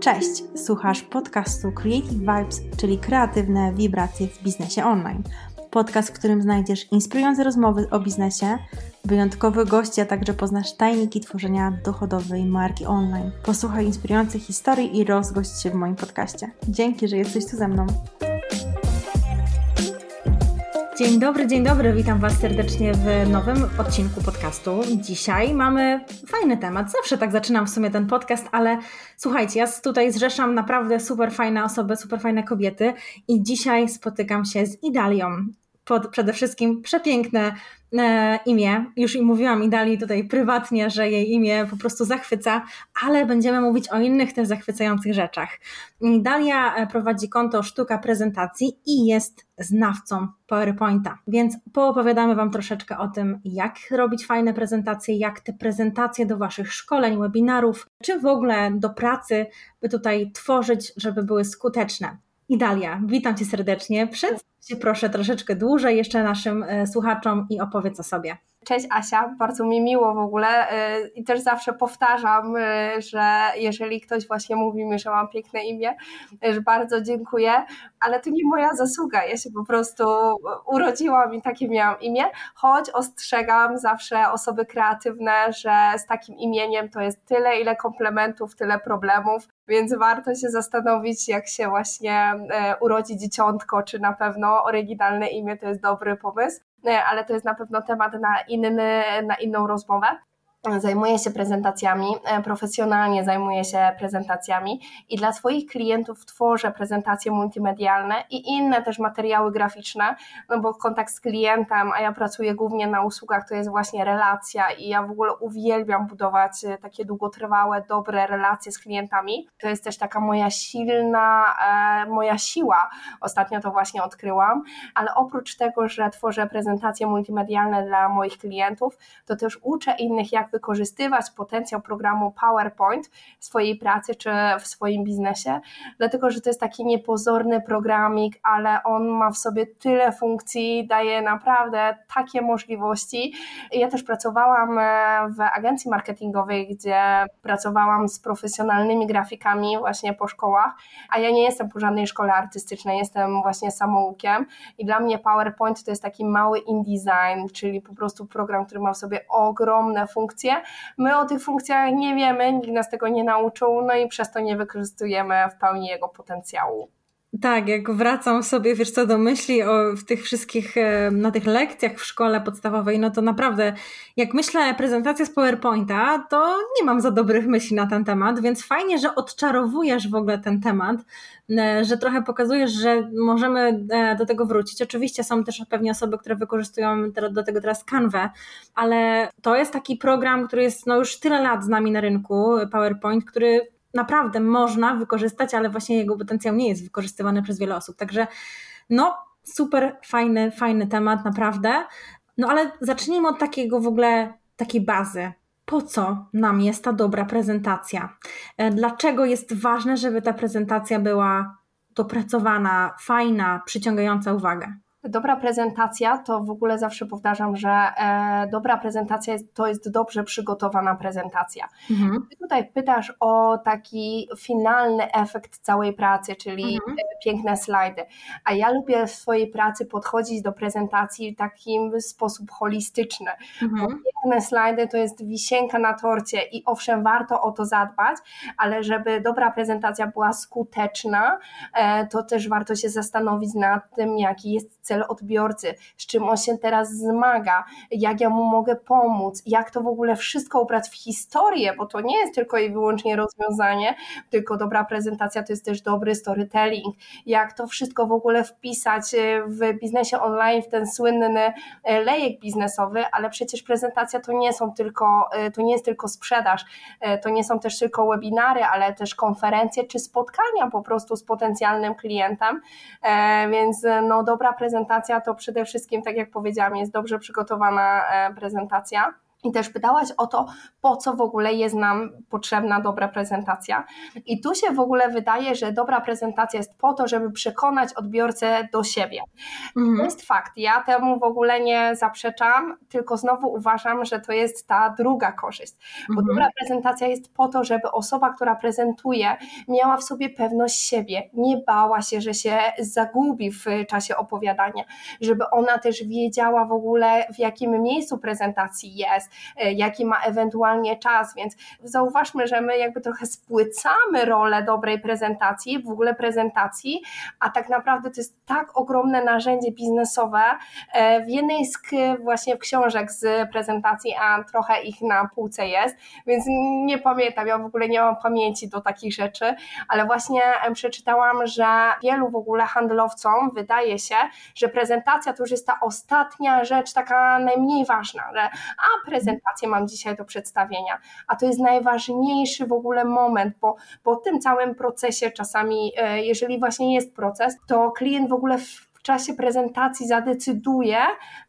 Cześć, słuchasz podcastu Creative Vibes, czyli kreatywne wibracje w biznesie online. Podcast, w którym znajdziesz inspirujące rozmowy o biznesie, wyjątkowych gości, a także poznasz tajniki tworzenia dochodowej marki online. Posłuchaj inspirujących historii i rozgość się w moim podcaście. Dzięki, że jesteś tu ze mną. Dzień dobry, dzień dobry, witam Was serdecznie w nowym odcinku podcastu. Dzisiaj mamy fajny temat. Zawsze tak zaczynam w sumie ten podcast, ale słuchajcie, ja tutaj zrzeszam naprawdę super fajne osoby, super fajne kobiety i dzisiaj spotykam się z Idalią. Pod, przede wszystkim przepiękne e, imię. Już i mówiłam Idali tutaj prywatnie, że jej imię po prostu zachwyca, ale będziemy mówić o innych też zachwycających rzeczach. Dalia e, prowadzi konto Sztuka Prezentacji i jest znawcą PowerPointa, więc poopowiadamy Wam troszeczkę o tym, jak robić fajne prezentacje, jak te prezentacje do Waszych szkoleń, webinarów, czy w ogóle do pracy, by tutaj tworzyć, żeby były skuteczne. Idalia, witam Cię serdecznie. Się proszę troszeczkę dłużej jeszcze naszym e, słuchaczom i opowiedz o sobie. Cześć Asia, bardzo mi miło w ogóle y, i też zawsze powtarzam, y, że jeżeli ktoś właśnie mówi mi, że mam piękne imię, y, że bardzo dziękuję, ale to nie moja zasługa, ja się po prostu urodziłam i takie miałam imię, choć ostrzegam zawsze osoby kreatywne, że z takim imieniem to jest tyle, ile komplementów, tyle problemów, więc warto się zastanowić, jak się właśnie urodzi dzieciątko, czy na pewno oryginalne imię to jest dobry pomysł. E, ale to jest na pewno temat na, inny, na inną rozmowę. Zajmuję się prezentacjami, e, profesjonalnie zajmuję się prezentacjami i dla swoich klientów tworzę prezentacje multimedialne i inne też materiały graficzne, no bo kontakt z klientem, a ja pracuję głównie na usługach, to jest właśnie relacja i ja w ogóle uwielbiam budować e, takie długotrwałe, dobre relacje z klientami. To jest też taka moja silna, e, moja siła. Ostatnio to właśnie odkryłam, ale oprócz tego, że tworzę prezentacje multimedialne dla moich klientów, to też uczę innych, jak wykorzystywać potencjał programu PowerPoint w swojej pracy czy w swoim biznesie, dlatego że to jest taki niepozorny programik, ale on ma w sobie tyle funkcji, daje naprawdę takie możliwości. Ja też pracowałam e, w agencji marketingowej, gdzie pracowałam z profesjonalnymi grafikami właśnie po szkołach, a ja nie jestem po żadnej szkole artystycznej, jestem właśnie samoukiem i dla mnie PowerPoint to jest taki mały InDesign, czyli po prostu program, który ma w sobie ogromne funkcje funkcje. My o tych funkcjach nie wiemy, nikt nas tego nie nauczył, no i przez to nie wykorzystujemy w pełni jego potencjału. Tak, jak wracam sobie, wiesz co, do myśli o w tych wszystkich, e, na tych lekcjach w szkole podstawowej, no to naprawdę, jak myślę prezentacja z PowerPointa, to nie mam za dobrych myśli na ten temat, więc fajnie, że odczarowujesz w ogóle ten temat, e, że trochę pokazujesz, że możemy e, do tego wrócić. Oczywiście są też pewnie osoby, które wykorzystują do tego teraz Canva, ale to jest taki program, który jest no już tyle lat z nami na rynku, PowerPoint, który naprawdę można wykorzystać, ale właśnie jego potencjał nie jest wykorzystywany przez wiele osób. Także no, super fajny, fajny temat, naprawdę. No ale zacznijmy od takiego w ogóle, takiej bazy. Po co nam jest ta dobra prezentacja? E, dlaczego jest ważne, żeby ta prezentacja była dopracowana, fajna, przyciągająca uwagę? Dobra prezentacja to w ogóle zawsze powtarzam, że e, dobra prezentacja jest, to jest dobrze przygotowana prezentacja. Mhm. Ty tutaj pytasz o taki finalny efekt całej pracy, czyli mhm. Piękne slajdy. A ja lubię w swojej pracy podchodzić do prezentacji w takim sposób holistyczny. Mhm. Bo piękne slajdy to jest wisienka na torcie i owszem, warto o to zadbać, ale żeby dobra prezentacja była skuteczna, e, to też warto się zastanowić nad tym, jaki jest cel odbiorcy, z czym on się teraz zmaga, jak ja mu mogę pomóc, jak to w ogóle wszystko ubrać w historię, bo to nie jest tylko i wyłącznie rozwiązanie, tylko dobra prezentacja to jest też dobry storytelling, jak to wszystko w ogóle wpisać e, w biznesie online, w ten słynny e, lejek biznesowy, ale przecież prezentacja to nie są tylko, e, to nie jest tylko sprzedaż, to nie są też tylko webinary, ale też konferencje czy spotkania po prostu z potencjalnym klientem, więc no dobra prezentacja prezentacja to przede wszystkim, tak jak powiedziałam, jest dobrze przygotowana e, prezentacja. I też pytałaś o to, po co w ogóle jest nam potrzebna dobra prezentacja. I tu się w ogóle wydaje, że dobra prezentacja jest po to, żeby przekonać odbiorcę do siebie. Mhm. To jest fakt. Ja temu w ogóle nie zaprzeczam, tylko znowu uważam, że to jest ta druga korzyść. Bo mhm. dobra prezentacja jest po to, żeby osoba, która prezentuje, miała w sobie pewność siebie, nie bała się, że się zagubi w czasie opowiadania, żeby ona też wiedziała w ogóle, w jakim miejscu prezentacji jest E, jaki ma ewentualnie czas, więc zauważmy, że my jakby trochę spłycamy rolę dobrej prezentacji, w ogóle prezentacji, a tak naprawdę to jest tak ogromne narzędzie biznesowe. E, w jednej z właśnie książek z prezentacji, a trochę ich na półce jest, więc nie pamiętam, ja w ogóle nie mam pamięci do takich rzeczy, ale właśnie przeczytałam, że wielu w ogóle handlowcom wydaje się, że prezentacja to już jest ta ostatnia rzecz, taka najmniej ważna, że a prezentację mam dzisiaj do przedstawienia, a to jest najważniejszy w ogóle moment, bo po tym całym procesie czasami, e, jeżeli właśnie jest proces, to klient w ogóle w w czasie prezentacji zadecyduje,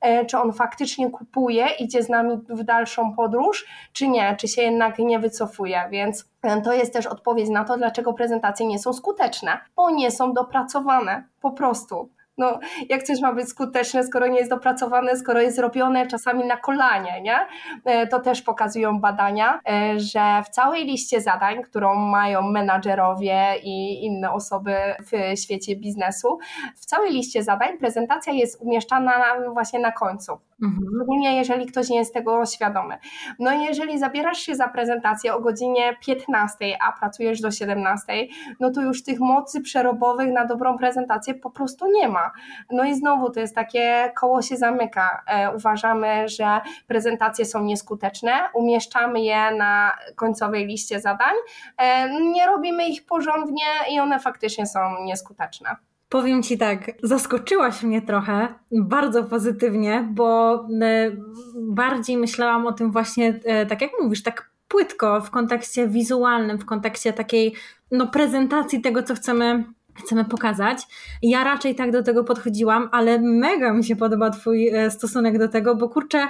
e, czy on faktycznie kupuje, idzie z nami w dalszą podróż, czy nie, czy się jednak nie wycofuje. Więc e, to jest też odpowiedź na to, dlaczego prezentacje nie są skuteczne, bo nie są dopracowane po prostu. No, jak coś ma być skuteczne, skoro nie jest dopracowane, skoro jest robione czasami na kolanie, nie? E, to też pokazują badania, e, że w całej liście zadań, którą mają menadżerowie i inne osoby w świecie biznesu, w całej liście zadań prezentacja jest umieszczana właśnie na końcu. Mhm. Szczególnie jeżeli ktoś nie jest tego świadomy. No i jeżeli zabierasz się za prezentację o godzinie 15, a pracujesz do 17, no to już tych mocy przerobowych na dobrą prezentację po prostu nie ma. No i znowu to jest takie koło się zamyka. E, uważamy, że prezentacje są nieskuteczne, umieszczamy je na końcowej liście zadań, e, nie robimy ich porządnie i one faktycznie są nieskuteczne. Powiem Ci tak, zaskoczyłaś mnie trochę, bardzo pozytywnie, bo e, bardziej myślałam o tym właśnie, tak jak mówisz, tak płytko w kontekście wizualnym, w kontekście takiej no, prezentacji tego, co chcemy chcemy pokazać. Ja raczej tak do tego podchodziłam, ale mega mi się podoba Twój e, stosunek do tego, bo kurczę,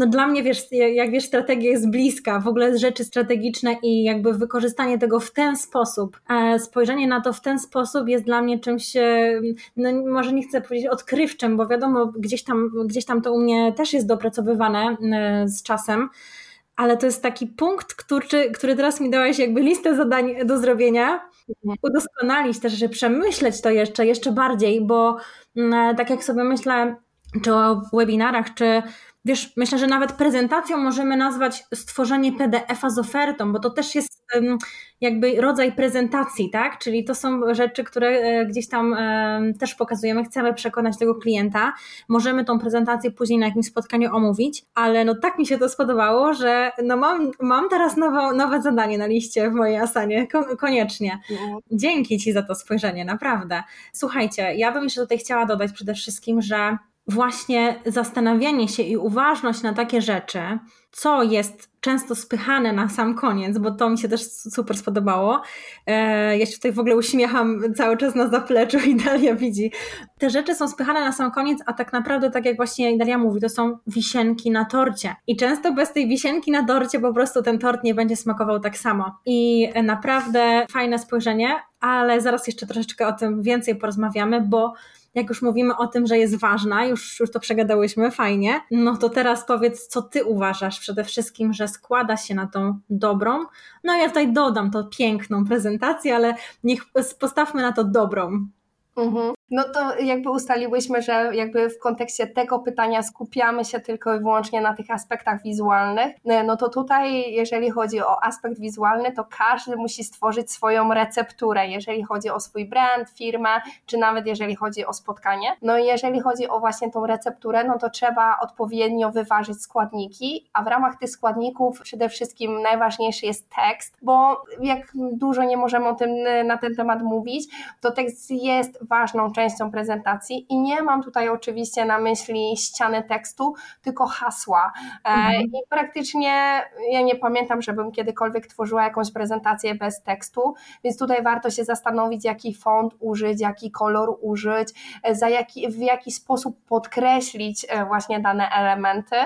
no dla mnie, wiesz, jak wiesz, strategia jest bliska, w ogóle rzeczy strategiczne i jakby wykorzystanie tego w ten sposób, e, spojrzenie na to w ten sposób jest dla mnie czymś, e, no może nie chcę powiedzieć odkrywczym, bo wiadomo, gdzieś tam, gdzieś tam to u mnie też jest dopracowywane z czasem, ale to jest taki punkt, który, który teraz mi dałeś jakby listę zadań do zrobienia, udoskonalić też, że przemyśleć to jeszcze, jeszcze bardziej, bo mm, tak jak sobie myślę, czy o webinarach, czy Wiesz, myślę, że nawet prezentacją możemy nazwać stworzenie PDF-a z ofertą, bo to też jest jakby rodzaj prezentacji, tak? Czyli to są rzeczy, które e, gdzieś tam też pokazujemy, chcemy przekonać tego klienta. Możemy tą prezentację później na jakimś spotkaniu omówić, ale no tak mi się to spodobało, że no mam, mam teraz nowe, nowe zadanie na liście w mojej asanie, koniecznie. No. Dzięki Ci za to spojrzenie, naprawdę. Słuchajcie, ja bym jeszcze tutaj chciała dodać przede wszystkim, że właśnie zastanawianie się i uważność na takie rzeczy, co jest często spychane na sam koniec, bo to mi się też super spodobało. E, ja się tutaj w ogóle uśmiecham cały czas na zapleczu i Dalia widzi. Te rzeczy są spychane na sam koniec, a tak naprawdę, tak jak właśnie Dalia mówi, to są wisienki na torcie. I często bez tej wisienki na torcie po prostu ten tort nie będzie smakował tak samo. I naprawdę fajne spojrzenie, ale zaraz jeszcze troszeczkę o tym więcej porozmawiamy, bo jak już mówimy o tym, że jest ważna, już, już to przegadałyśmy, fajnie, no to teraz powiedz, co ty uważasz przede wszystkim, że składa się na tą dobrą, no ja tutaj dodam to piękną prezentację, ale niech postawmy na to dobrą. Mhm. No to jakby ustaliłyśmy, że jakby w kontekście tego pytania skupiamy się tylko i wyłącznie na tych aspektach wizualnych. No to tutaj, jeżeli chodzi o aspekt wizualny, to każdy musi stworzyć swoją recepturę, jeżeli chodzi o swój brand, firmę, czy nawet jeżeli chodzi o spotkanie. No i jeżeli chodzi o właśnie tą recepturę, no to trzeba odpowiednio wyważyć składniki, a w ramach tych składników przede wszystkim najważniejszy jest tekst, bo jak dużo nie możemy o tym na ten temat mówić, to tekst jest ważną częścią prezentacji i nie mam tutaj oczywiście na myśli ściany tekstu, tylko hasła. E, mhm. I praktycznie ja nie pamiętam, żebym kiedykolwiek tworzyła jakąś prezentację bez tekstu, więc tutaj warto się zastanowić, jaki font użyć, jaki kolor użyć, e, za jaki, w jaki sposób podkreślić właśnie dane elementy.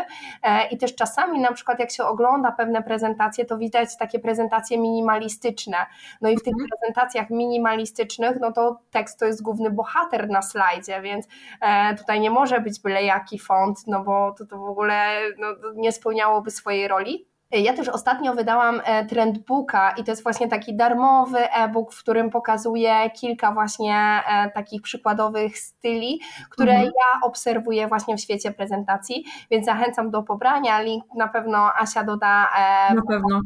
I też czasami na przykład jak się ogląda pewne prezentacje, to widać takie prezentacje minimalistyczne. No i w tych mhm. prezentacjach minimalistycznych, no to tekst to jest główny bohater na slajdzie, więc e, tutaj nie może być byle jaki font, no bo to, to w ogóle no, nie spełniałoby swojej roli. Ja też ostatnio wydałam e, Trendbooka i to jest właśnie taki darmowy e-book, w którym pokazuję kilka właśnie e, takich przykładowych styli, które mhm. ja obserwuję właśnie w świecie prezentacji, więc zachęcam do pobrania. Link na pewno Asia doda. E, na pewno.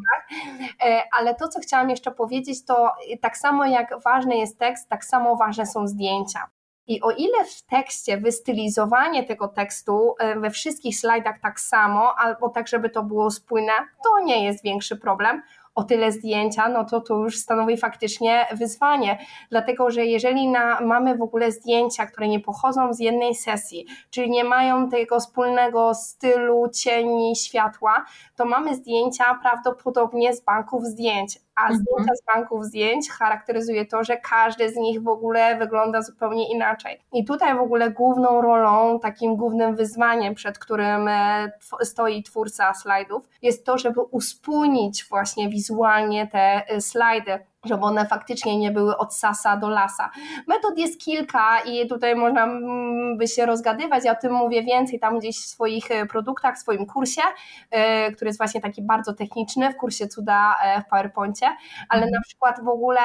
Ale to, co chciałam jeszcze powiedzieć, to tak samo jak ważny jest tekst, tak samo ważne są zdjęcia. I o ile w tekście wystylizowanie tego tekstu e, we wszystkich slajdach tak samo, albo tak, żeby to było spójne, to nie jest większy problem. O tyle zdjęcia, no to to już stanowi faktycznie wyzwanie, dlatego że jeżeli na, mamy w ogóle zdjęcia, które nie pochodzą z jednej sesji, czyli nie mają tego wspólnego stylu, cieni, światła, to mamy zdjęcia prawdopodobnie z banków zdjęć, a mhm. zdjęcia z banków zdjęć charakteryzuje to, że każdy z nich w ogóle wygląda zupełnie inaczej. I tutaj w ogóle główną rolą, takim głównym wyzwaniem, przed którym e, stoi twórca slajdów, jest to, żeby uspójnić właśnie wizualnie te e, slajdy żeby one faktycznie nie były od sasa do lasa. Metod jest kilka i tutaj można mm, by się rozgadywać, ja o tym mówię więcej tam gdzieś w swoich e, produktach, w swoim kursie, e, który jest właśnie taki bardzo techniczny, w kursie cuda e, w PowerPoincie, ale mhm. na przykład w ogóle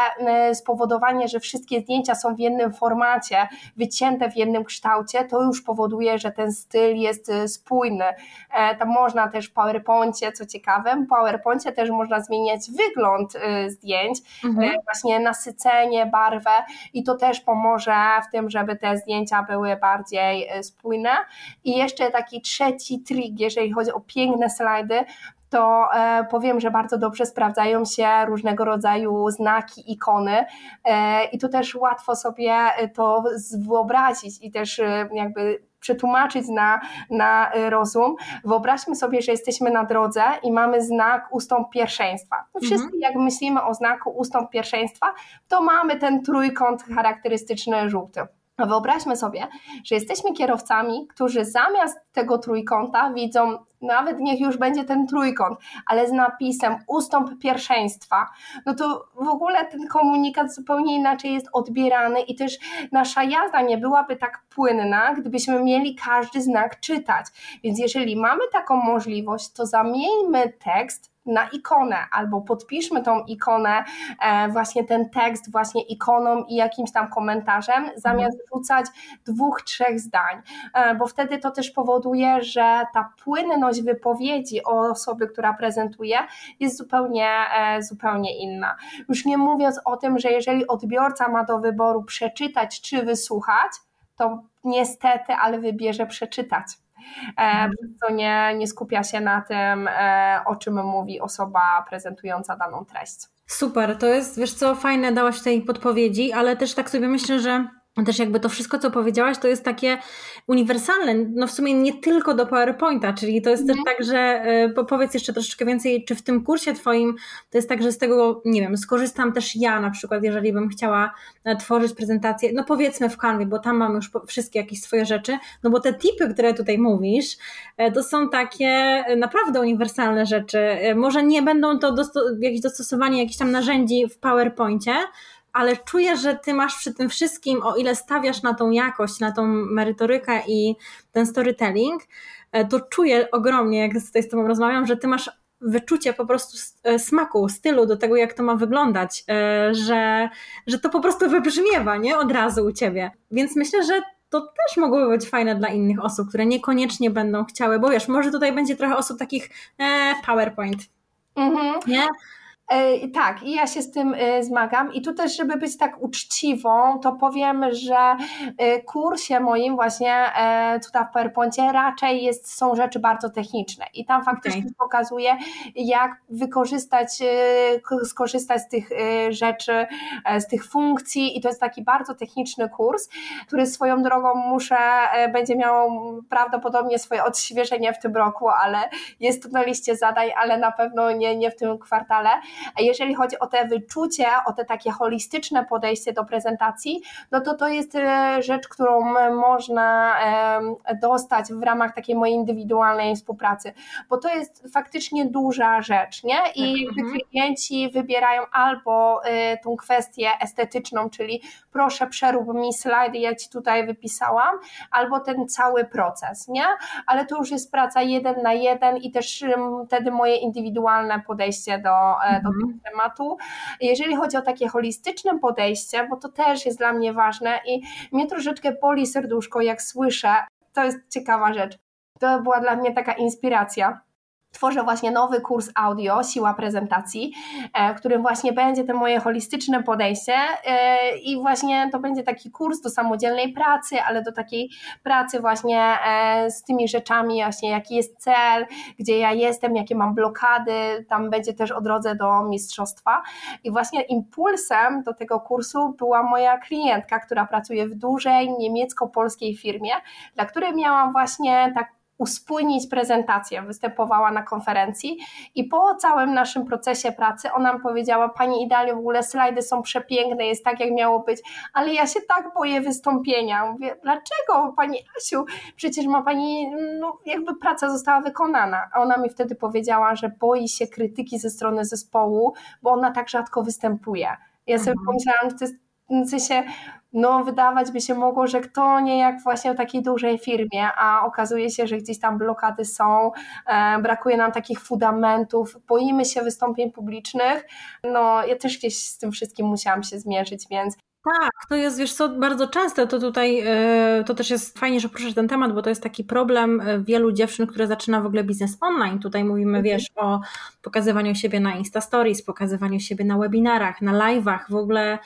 spowodowanie, że wszystkie zdjęcia są w jednym formacie, wycięte w jednym kształcie, to już powoduje, że ten styl jest spójny. Tam można też w PowerPoincie, co ciekawe, w PowerPoincie też można zmieniać wygląd zdjęć, mhm. E, właśnie nasycenie, barwę i to też pomoże w tym, żeby te zdjęcia były bardziej e, spójne. I jeszcze taki trzeci trik, jeżeli chodzi o piękne slajdy, to e, powiem, że bardzo dobrze sprawdzają się różnego rodzaju znaki, ikony i tu też łatwo sobie to wyobrazić i też jakby przetłumaczyć na, na y, rozum. Wyobraźmy sobie, że jesteśmy na drodze i mamy znak ustąp pierwszeństwa. No wszyscy mhm. jak myślimy o znaku ustąp pierwszeństwa, to mamy ten trójkąt charakterystyczny żółty. Wyobraźmy sobie, że jesteśmy kierowcami, którzy zamiast tego trójkąta widzą, nawet niech już będzie ten trójkąt, ale z napisem ustąp pierwszeństwa, no to w ogóle ten komunikat zupełnie inaczej jest odbierany i też nasza jazda nie byłaby tak płynna, gdybyśmy mieli każdy znak czytać. Więc jeżeli mamy taką możliwość, to zamieńmy tekst na ikonę, albo podpiszmy tą ikonę, e, właśnie ten tekst właśnie ikoną i jakimś tam komentarzem, zamiast mhm. rzucać dwóch, trzech zdań, e, bo wtedy to też powoduje, że ta płynność wypowiedzi o osoby, która prezentuje jest zupełnie, e, zupełnie inna. Już nie mówiąc o tym, że jeżeli odbiorca ma do wyboru przeczytać czy wysłuchać, to niestety, ale wybierze przeczytać mhm. co nie, nie skupia się na tym, e, o czym mówi osoba prezentująca daną treść. Super, to jest, wiesz co, fajne dałaś tej podpowiedzi, ale też tak sobie myślę, że też jakby to wszystko, co powiedziałaś, to jest takie uniwersalne, no w sumie nie tylko do PowerPointa, czyli to jest też mhm. tak, że y, powiedz jeszcze troszeczkę więcej, czy w tym kursie Twoim to jest tak, że z tego, nie wiem, skorzystam też ja na przykład, jeżeli bym chciała e, tworzyć prezentację, no powiedzmy w Canwie, bo tam mam już wszystkie jakieś swoje rzeczy, no bo te tipy, które tutaj mówisz, e, to są takie e, naprawdę uniwersalne rzeczy. Może nie będą to dosto jakieś dostosowanie jakichś tam narzędzi w PowerPoincie, ale czuję, że ty masz przy tym wszystkim, o ile stawiasz na tą jakość, na tą merytorykę i ten storytelling, e, to czuję ogromnie, jak tutaj z tobą rozmawiam, że ty masz wyczucie po prostu e, smaku, stylu do tego, jak to ma wyglądać, e, że, że to po prostu wybrzmiewa, nie? Od razu u ciebie. Więc myślę, że to też mogłoby być fajne dla innych osób, które niekoniecznie będą chciały, bo wiesz, może tutaj będzie trochę osób takich e, PowerPoint, mhm. nie? E, tak, i ja się z tym e, zmagam. I tu też, żeby być tak uczciwą, to powiem, że e, kursie moim właśnie tutaj w PowerPoincie raczej jest, są rzeczy bardzo techniczne i tam faktycznie okay. pokazuje, jak wykorzystać, skorzystać z tych rzeczy, z tych funkcji i to jest taki bardzo techniczny kurs, który swoją drogą muszę, będzie miał prawdopodobnie swoje odświeżenie w tym roku, ale jest tu na liście zadań, ale na pewno nie, nie w tym kwartale. A jeżeli chodzi o te wyczucie, o te takie holistyczne podejście do prezentacji, no to to jest e, rzecz, którą można dostać w ramach takiej mojej indywidualnej współpracy, bo to jest faktycznie duża rzecz, nie? I tak, mhm. klienci wybierają albo e, tą kwestię estetyczną, czyli proszę przerób mi slajdy, ja Ci tutaj wypisałam, albo ten cały proces, nie? Ale to już jest praca jeden na jeden i też wtedy moje indywidualne podejście do, e, do mhm. tego tematu. Jeżeli chodzi o takie holistyczne podejście, bo to też jest dla mnie ważne i mnie troszeczkę boli serduszko, jak słyszę, to jest ciekawa rzecz. To była dla mnie taka inspiracja tworzę właśnie nowy kurs audio, siła prezentacji, e, w którym właśnie będzie to moje holistyczne podejście e, i właśnie to będzie taki kurs do samodzielnej pracy, ale do takiej pracy właśnie e, z tymi rzeczami, właśnie jaki jest cel, gdzie ja jestem, jakie mam blokady, tam będzie też o drodze do mistrzostwa. I właśnie impulsem do tego kursu była moja klientka, która pracuje w dużej niemiecko-polskiej firmie, dla której miałam właśnie tak uspójnić prezentację. Występowała na konferencji i po całym naszym procesie pracy ona mi powiedziała, Pani Idalio, w ogóle slajdy są przepiękne, jest tak jak miało być, ale ja się tak boję wystąpienia. Mówię, dlaczego Pani Asiu? Przecież ma Pani, no jakby praca została wykonana. A ona mi wtedy powiedziała, że boi się krytyki ze strony zespołu, bo ona tak rzadko występuje. Ja sobie mhm. pomyślałam, że to jest w sensie, no wydawać by się mogło, że kto nie jak właśnie w takiej dużej firmie, a okazuje się, że gdzieś tam blokady są, e, brakuje nam takich fundamentów, boimy się wystąpień publicznych, no ja też gdzieś z tym wszystkim musiałam się zmierzyć, więc tak, to jest, wiesz co, bardzo częste, to tutaj, e, to też jest fajnie, że poruszasz ten temat, bo to jest taki problem e, wielu dziewczyn, które zaczyna w ogóle biznes online. Tutaj mówimy, mhm. wiesz, o pokazywaniu siebie na Insta Stories, pokazywaniu siebie na webinarach, na live'ach, w ogóle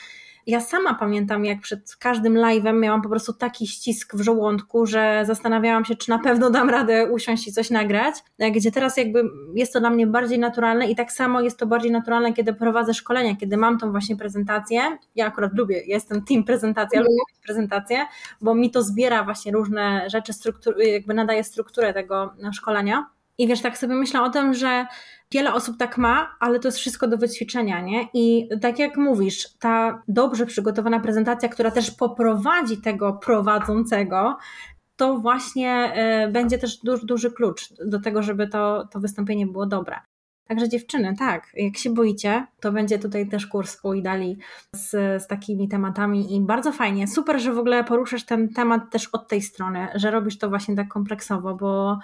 ja sama pamiętam, jak przed każdym live'em miałam po prostu taki ścisk w żołądku, że zastanawiałam się, czy na pewno dam radę usiąść i coś nagrać, gdzie teraz jakby jest to dla mnie bardziej naturalne i tak samo jest to bardziej naturalne, kiedy prowadzę szkolenia, kiedy mam tą właśnie prezentację. Ja akurat lubię, jestem team prezentacja, lubię mieć prezentację, bo mi to zbiera właśnie różne rzeczy, jakby nadaje strukturę tego szkolenia. I wiesz, tak sobie myślę o tym, że Wiele osób tak ma, ale to jest wszystko do wyćwiczenia, nie? I tak jak mówisz, ta dobrze przygotowana prezentacja, która też poprowadzi tego prowadzącego, to właśnie e, będzie też duży, duży klucz do tego, żeby to, to wystąpienie było dobre. Także dziewczyny, tak, jak się boicie, to będzie tutaj też kurs u Idali z, z takimi tematami i bardzo fajnie. Super, że w ogóle poruszasz ten temat też od tej strony, że robisz to właśnie tak kompleksowo, bo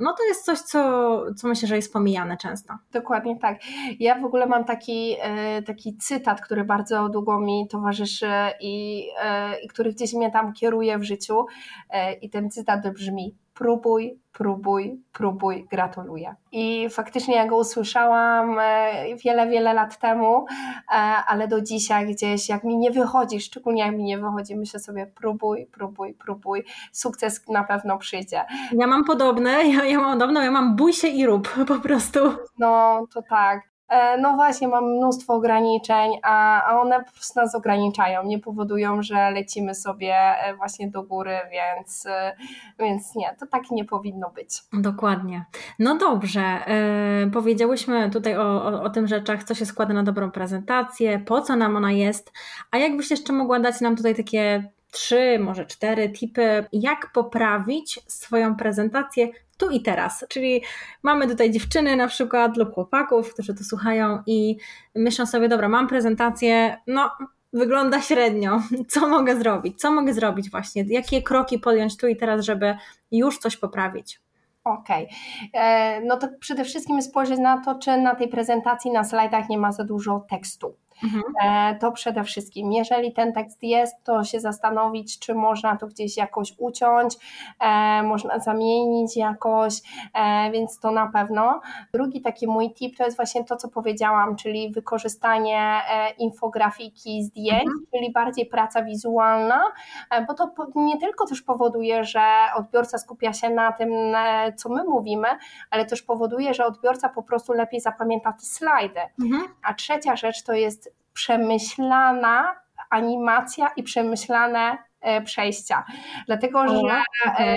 no to jest coś, co, co myślę, że jest pomijane często. Dokładnie tak. Ja w ogóle mam taki, e, taki cytat, który bardzo długo mi towarzyszy i, e, i który gdzieś mnie tam kieruje w życiu e, i ten cytat brzmi próbuj, próbuj, próbuj, gratuluję. I faktycznie ja go usłyszałam e, wiele, wiele lat temu, e, ale do dzisiaj gdzieś, jak mi nie wychodzi, szczególnie jak mi nie wychodzi, myślę sobie próbuj, próbuj, próbuj, sukces na pewno przyjdzie. Ja mam podobne, ja, ja mam podobne, ja mam bój się i rób po prostu. No, to tak. E, no właśnie, mam mnóstwo ograniczeń, a, a one po prostu nas ograniczają, nie powodują, że lecimy sobie e, właśnie do góry, więc, e, więc nie, to tak nie powinno być. Dokładnie. No dobrze, yy, powiedziałyśmy tutaj o, o, o tym rzeczach, co się składa na dobrą prezentację, po co nam ona jest, a jakbyś jeszcze mogła dać nam tutaj takie trzy, może cztery tipy, jak poprawić swoją prezentację tu i teraz. Czyli mamy tutaj dziewczyny na przykład lub chłopaków, którzy to słuchają i myślą sobie, dobra, mam prezentację, no wygląda średnio, co mogę zrobić, co mogę zrobić właśnie, jakie kroki podjąć tu i teraz, żeby już coś poprawić. Okej, okay. E, no to przede wszystkim spojrzeć na to, czy na tej prezentacji, na slajdach nie ma za dużo tekstu Mhm. E, to przede wszystkim. Jeżeli ten tekst jest, to się zastanowić, czy można to gdzieś jakoś uciąć, e, można zamienić jakoś, e, więc to na pewno. Drugi taki mój tip to jest właśnie to, co powiedziałam, czyli wykorzystanie infografiki, zdjęć, mhm. czyli bardziej praca wizualna, bo to nie tylko też powoduje, że odbiorca skupia się na tym, co my mówimy, ale też powoduje, że odbiorca po prostu lepiej zapamięta te slajdy. Mhm. A trzecia rzecz to jest przemyślana animacja i przemyślane e, przejścia. Dlatego, że okay.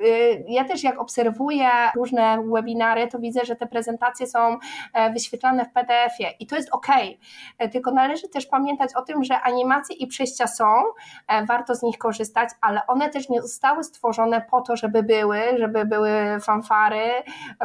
Y, ja też jak obserwuję różne webinary, to widzę, że te prezentacje są e, wyświetlane w PDF-ie i to jest ok. E, tylko należy też pamiętać o tym, że animacje i przejścia są, e, warto z nich korzystać, ale one też nie zostały stworzone po to, żeby były, żeby były fanfary,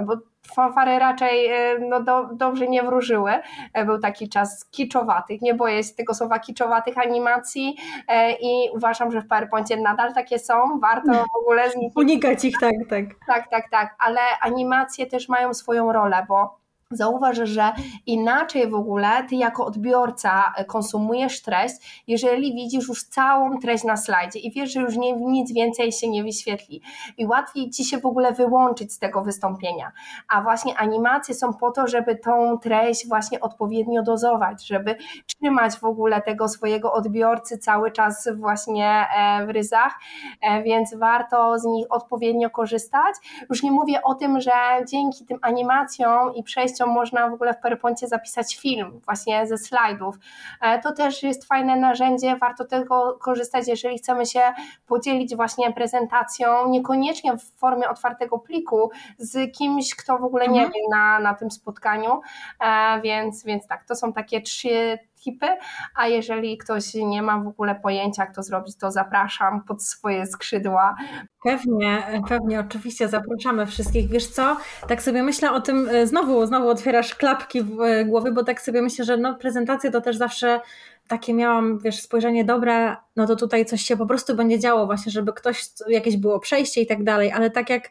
bo fanfary raczej e, no, do, dobrze nie wróżyły. E, był taki czas kiczowatych, nie boję się tego słowa kiczowatych animacji e, i uważam, że w PowerPoincie nadal takie są, warto w ogóle z nich... Unikać ich, tak, tak. Tak, tak, tak, ale animacje też mają swoją rolę, bo Zauważ, że inaczej w ogóle ty jako odbiorca konsumujesz treść, jeżeli widzisz już całą treść na slajdzie i wiesz, że już nie, nic więcej się nie wyświetli i łatwiej ci się w ogóle wyłączyć z tego wystąpienia. A właśnie animacje są po to, żeby tą treść właśnie odpowiednio dozować, żeby trzymać w ogóle tego swojego odbiorcy cały czas właśnie e, w ryzach, e, więc warto z nich odpowiednio korzystać. Już nie mówię o tym, że dzięki tym animacjom i przejściom można w ogóle w PowerPoincie zapisać film właśnie ze slajdów. E, to też jest fajne narzędzie, warto tego korzystać, jeżeli chcemy się podzielić właśnie prezentacją, niekoniecznie w formie otwartego pliku z kimś, kto w ogóle nie mhm. wie na, na tym spotkaniu, e, więc, więc tak, to są takie trzy tipy, a jeżeli ktoś nie ma w ogóle pojęcia, jak to zrobić, to zapraszam pod swoje skrzydła. Pewnie, pewnie, oczywiście zapraszamy wszystkich. Wiesz co, tak sobie myślę o tym, e, znowu, znowu otwierasz klapki w e, głowie, bo tak sobie myślę, że no, prezentacje to też zawsze takie miałam, wiesz, spojrzenie dobre, no to tutaj coś się po prostu będzie działo właśnie, żeby ktoś, jakieś było przejście i tak dalej, ale tak jak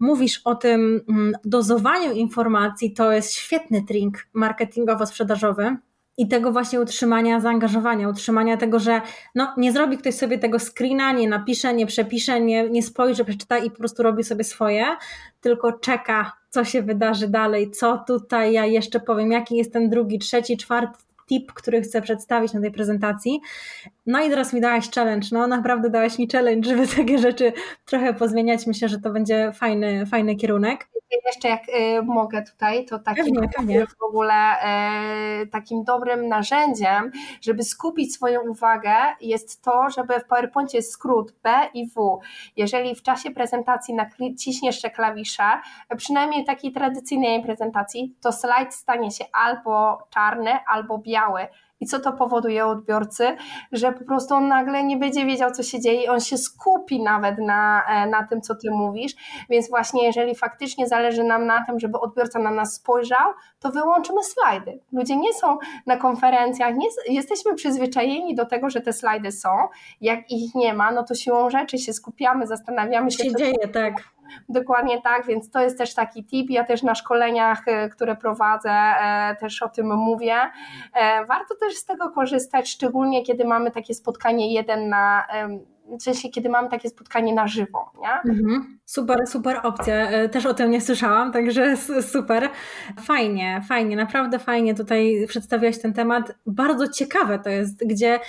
mówisz o tym mm, dozowaniu informacji, to jest świetny trik marketingowo-sprzedażowy, i tego właśnie utrzymania zaangażowania, utrzymania tego, że no, nie zrobi ktoś sobie tego screena, nie napisze, nie przepisze, nie, nie spojrzy, przeczyta i po prostu robi sobie swoje, tylko czeka, co się wydarzy dalej, co tutaj ja jeszcze powiem, jaki jest ten drugi, trzeci, czwarty tip, który chcę przedstawić na tej prezentacji. No i teraz mi dałaś challenge, no naprawdę dałaś mi challenge, żeby takie rzeczy trochę pozmieniać. Myślę, że to będzie fajny, fajny kierunek. Jeszcze jak y, mogę tutaj, to takim pewnie, pewnie. w ogóle y, takim dobrym narzędziem, żeby skupić swoją uwagę jest to, żeby w PowerPoincie jest skrót B i W. Jeżeli w czasie prezentacji naciśniesz te klawisze, przynajmniej takiej tradycyjnej prezentacji, to slajd stanie się albo czarny, albo biały i co to powoduje odbiorcy? Że po prostu on nagle nie będzie wiedział, co się dzieje, on się skupi nawet na, e, na tym, co ty mówisz. Więc właśnie, jeżeli faktycznie zależy nam na tym, żeby odbiorca na nas spojrzał, to wyłączymy slajdy. Ludzie nie są na konferencjach, nie, jesteśmy przyzwyczajeni do tego, że te slajdy są. Jak ich nie ma, no to siłą rzeczy się skupiamy, zastanawiamy się. Co się dzieje, tak Dokładnie tak, więc to jest też taki tip. Ja też na szkoleniach, e, które prowadzę, e, też o tym mówię. E, warto też z tego korzystać, szczególnie kiedy mamy takie spotkanie jeden na w sensie, kiedy mamy takie spotkanie na żywo. Nie? Mhm. Super, super opcja. Też o tym nie słyszałam, także super. Fajnie, fajnie, naprawdę fajnie tutaj przedstawiłaś ten temat. Bardzo ciekawe to jest, gdzie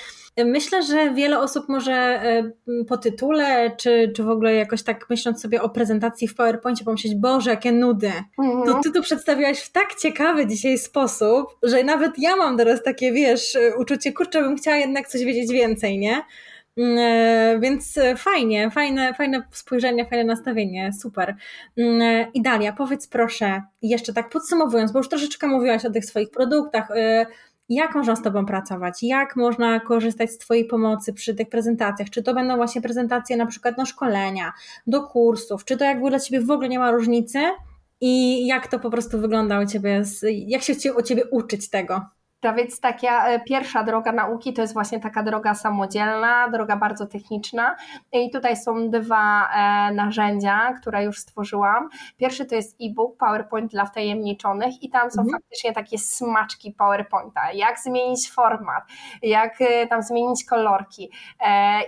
Myślę, że wiele osób może e, po tytule, czy, czy w ogóle jakoś tak myśląc sobie o prezentacji w PowerPoincie pomyśleć, Boże, jakie nudy. Mhm. To ty to przedstawiłaś w tak ciekawy dzisiaj sposób, że nawet ja mam teraz takie, wiesz, uczucie, kurczę, bym chciała jednak coś wiedzieć więcej, nie? Mm, e, więc fajnie, fajne, fajne spojrzenie, fajne nastawienie, super. Mm, e, I Dalia, powiedz proszę, jeszcze tak podsumowując, bo już troszeczkę mówiłaś o tych swoich produktach, jak można z Tobą pracować, jak można korzystać z Twojej pomocy przy tych prezentacjach, czy to będą właśnie prezentacje na przykład na szkolenia, do kursów, czy to jakby dla Ciebie w ogóle nie ma różnicy i jak to po prostu wygląda u Ciebie, jak się u Ciebie uczyć tego? To więc taka e, pierwsza droga nauki to jest właśnie taka droga samodzielna, droga bardzo techniczna. I tutaj są dwa e, narzędzia, które już stworzyłam. Pierwszy to jest e-book PowerPoint dla wtajemniczonych i tam są mhm. faktycznie takie smaczki PowerPointa, jak zmienić format, jak e, tam zmienić kolorki.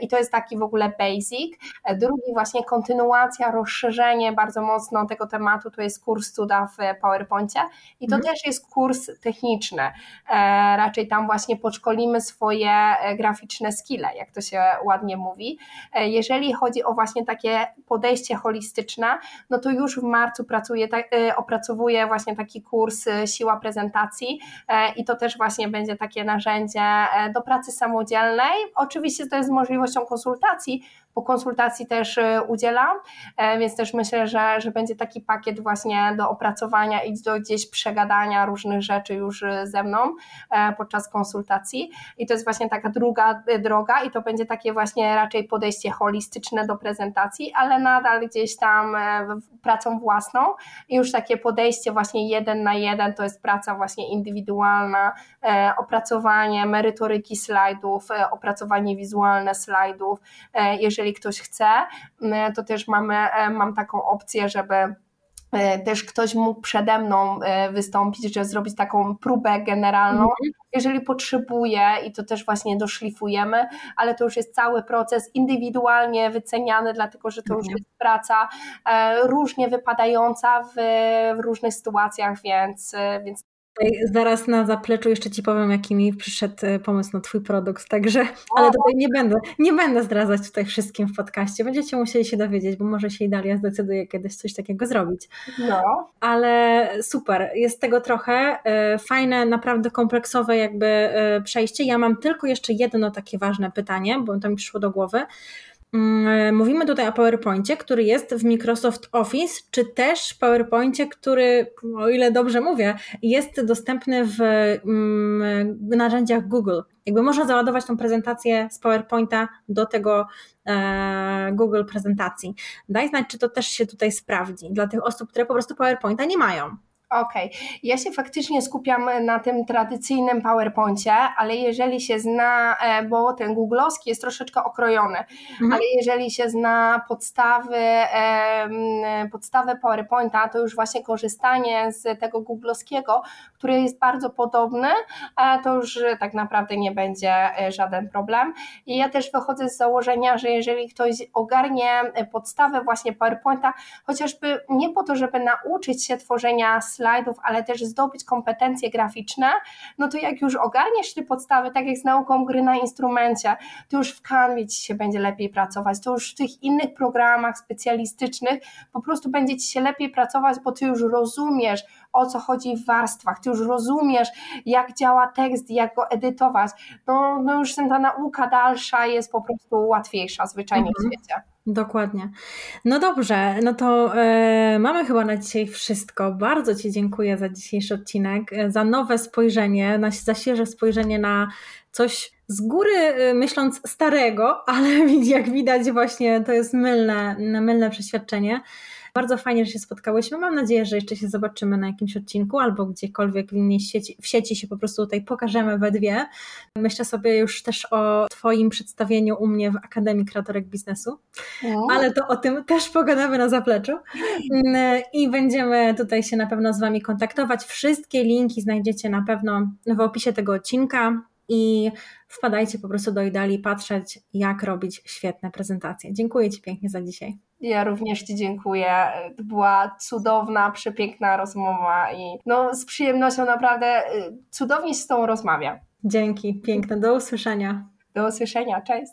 I to jest taki w ogóle basic. Drugi właśnie kontynuacja, rozszerzenie bardzo mocno tego tematu to jest kurs cuda w PowerPoincie i to mhm. też jest kurs techniczny. Raczej tam właśnie podszkolimy swoje e, graficzne skille, jak to się ładnie mówi. E, jeżeli chodzi o właśnie takie podejście holistyczne, no to już w marcu pracuję, e, opracowuję właśnie taki kurs Siła prezentacji i to też właśnie będzie takie narzędzie do pracy samodzielnej. Oczywiście to jest z możliwością konsultacji, po konsultacji też udzielam, więc też myślę, że, że będzie taki pakiet właśnie do opracowania i do gdzieś przegadania różnych rzeczy już ze mną podczas konsultacji i to jest właśnie taka druga e, droga i to będzie takie właśnie raczej podejście holistyczne do prezentacji, ale nadal gdzieś tam e, pracą własną i już takie podejście właśnie jeden na jeden to jest praca właśnie indywidualna, e, opracowanie merytoryki slajdów, opracowanie wizualne slajdów. Jeżeli ktoś chce, to też mamy, mam taką opcję, żeby E, też ktoś mógł przede mną e, wystąpić, że zrobić taką próbę generalną, mm jeżeli potrzebuje i to też właśnie doszlifujemy, ale to już jest cały proces indywidualnie wyceniany, dlatego że to mm już mhm. jest praca e, różnie wypadająca w, w różnych sytuacjach, więc, więc Zaraz na zapleczu jeszcze Ci powiem, jaki mi przyszedł e, pomysł na Twój produkt, także, ale tutaj nie będę, nie będę zdradzać tutaj wszystkim w podcaście, będziecie musieli się dowiedzieć, bo może się i Dalia zdecyduje kiedyś coś takiego zrobić. No. Ale super, jest tego trochę, e, fajne, naprawdę kompleksowe jakby e, przejście. Ja mam tylko jeszcze jedno takie ważne pytanie, bo to mi przyszło do głowy. Mm, mówimy tutaj o PowerPoincie, który jest w Microsoft Office, czy też PowerPoincie, który, o ile dobrze mówię, jest dostępny w mm, narzędziach Google. Jakby można załadować tą prezentację z PowerPointa do tego e, Google prezentacji. Daj znać, czy to też się tutaj sprawdzi dla tych osób, które po prostu PowerPointa nie mają. Okej, okay. ja się faktycznie skupiam na tym tradycyjnym PowerPoincie, ale jeżeli się zna, e, bo ten googlowski jest troszeczkę okrojony, mhm. ale jeżeli się zna podstawy, podstawę PowerPointa, to już właśnie korzystanie z tego googlowskiego, który jest bardzo podobny, e, to już tak naprawdę nie będzie e, żaden problem. I ja też wychodzę z założenia, że jeżeli ktoś ogarnie podstawę właśnie PowerPointa, chociażby nie po to, żeby nauczyć się tworzenia slajdów, ale też zdobyć kompetencje graficzne, no to jak już ogarniesz te podstawy, tak jak z nauką gry na instrumencie, to już w Canvie Ci się będzie lepiej pracować, to już w tych innych programach specjalistycznych po prostu będzie Ci się lepiej pracować, bo Ty już rozumiesz, o co chodzi w warstwach, Ty już rozumiesz, jak działa tekst, jak go edytować, no, no już ta nauka dalsza jest po prostu łatwiejsza zwyczajnie mhm. w świecie. Dokładnie. No dobrze, no to e, mamy chyba na dzisiaj wszystko. Bardzo Ci dziękuję za dzisiejszy odcinek, e, za nowe spojrzenie, na, za świeże spojrzenie na coś z góry e, myśląc starego, ale jak widać właśnie to jest mylne, mylne przeświadczenie. Bardzo fajnie, że się spotkałyśmy. Mam nadzieję, że jeszcze się zobaczymy na jakimś odcinku albo gdziekolwiek w innej sieci, w sieci się po prostu tutaj pokażemy we dwie. Myślę sobie już też o Twoim przedstawieniu u mnie w Akademii Kreatorek Biznesu, no. ale to o tym też pogadamy na zapleczu i będziemy tutaj się na pewno z Wami kontaktować. Wszystkie linki znajdziecie na pewno w opisie tego odcinka i wpadajcie po prostu do Idali patrzeć, jak robić świetne prezentacje. Dziękuję Ci pięknie za dzisiaj. Ja również Ci dziękuję. To była cudowna, przepiękna rozmowa i no, z przyjemnością naprawdę y, cudownie się z Tobą rozmawia. Dzięki, piękne. Do usłyszenia. Do usłyszenia, cześć.